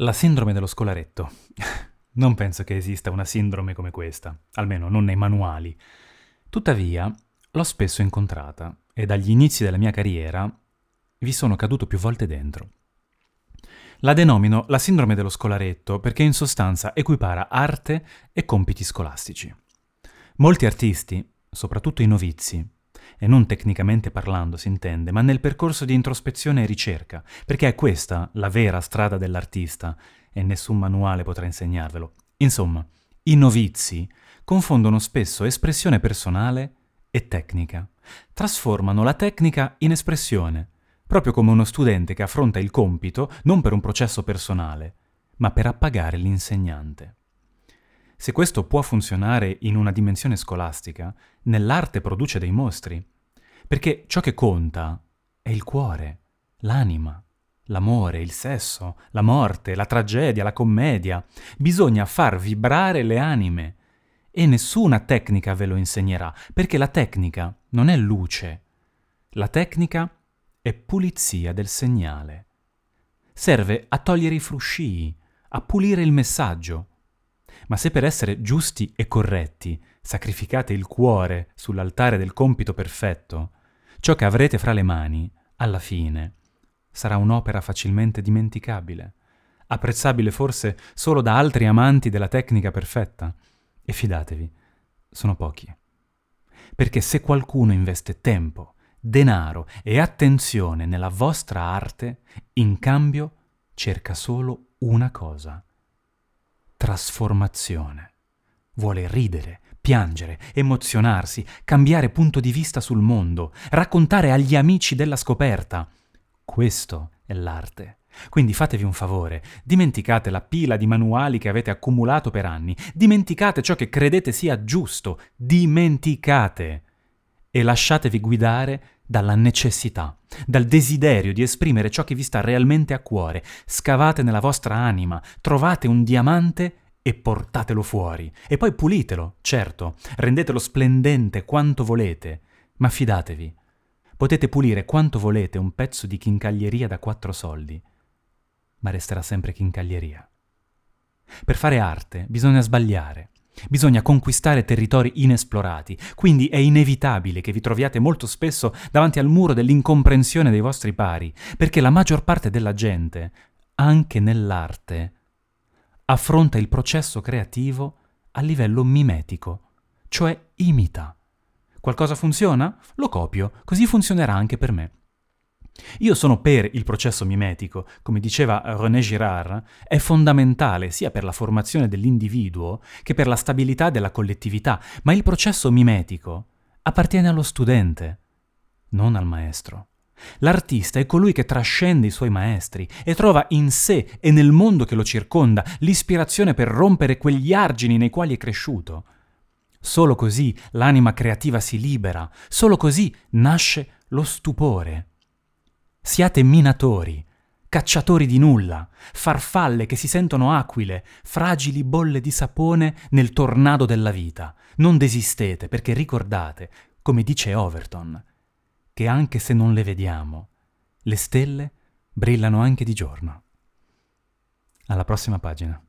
La sindrome dello scolaretto. non penso che esista una sindrome come questa, almeno non nei manuali. Tuttavia, l'ho spesso incontrata e dagli inizi della mia carriera vi sono caduto più volte dentro. La denomino la sindrome dello scolaretto perché in sostanza equipara arte e compiti scolastici. Molti artisti, soprattutto i novizi, e non tecnicamente parlando si intende, ma nel percorso di introspezione e ricerca, perché è questa la vera strada dell'artista e nessun manuale potrà insegnarvelo. Insomma, i novizi confondono spesso espressione personale e tecnica. Trasformano la tecnica in espressione, proprio come uno studente che affronta il compito non per un processo personale, ma per appagare l'insegnante. Se questo può funzionare in una dimensione scolastica, nell'arte produce dei mostri, perché ciò che conta è il cuore, l'anima, l'amore, il sesso, la morte, la tragedia, la commedia. Bisogna far vibrare le anime. E nessuna tecnica ve lo insegnerà, perché la tecnica non è luce. La tecnica è pulizia del segnale. Serve a togliere i fruscii, a pulire il messaggio, ma se per essere giusti e corretti sacrificate il cuore sull'altare del compito perfetto, ciò che avrete fra le mani, alla fine, sarà un'opera facilmente dimenticabile, apprezzabile forse solo da altri amanti della tecnica perfetta. E fidatevi, sono pochi. Perché se qualcuno investe tempo, denaro e attenzione nella vostra arte, in cambio cerca solo una cosa trasformazione. Vuole ridere, piangere, emozionarsi, cambiare punto di vista sul mondo, raccontare agli amici della scoperta. Questo è l'arte. Quindi fatevi un favore, dimenticate la pila di manuali che avete accumulato per anni, dimenticate ciò che credete sia giusto, dimenticate e lasciatevi guidare dalla necessità, dal desiderio di esprimere ciò che vi sta realmente a cuore. Scavate nella vostra anima, trovate un diamante e portatelo fuori. E poi pulitelo, certo, rendetelo splendente quanto volete, ma fidatevi. Potete pulire quanto volete un pezzo di chincaglieria da quattro soldi, ma resterà sempre chincaglieria. Per fare arte bisogna sbagliare, Bisogna conquistare territori inesplorati, quindi è inevitabile che vi troviate molto spesso davanti al muro dell'incomprensione dei vostri pari, perché la maggior parte della gente, anche nell'arte, affronta il processo creativo a livello mimetico, cioè imita. Qualcosa funziona? Lo copio, così funzionerà anche per me. Io sono per il processo mimetico, come diceva René Girard, è fondamentale sia per la formazione dell'individuo che per la stabilità della collettività, ma il processo mimetico appartiene allo studente, non al maestro. L'artista è colui che trascende i suoi maestri e trova in sé e nel mondo che lo circonda l'ispirazione per rompere quegli argini nei quali è cresciuto. Solo così l'anima creativa si libera, solo così nasce lo stupore. Siate minatori, cacciatori di nulla, farfalle che si sentono aquile, fragili bolle di sapone nel tornado della vita. Non desistete perché ricordate, come dice Overton, che anche se non le vediamo, le stelle brillano anche di giorno. Alla prossima pagina.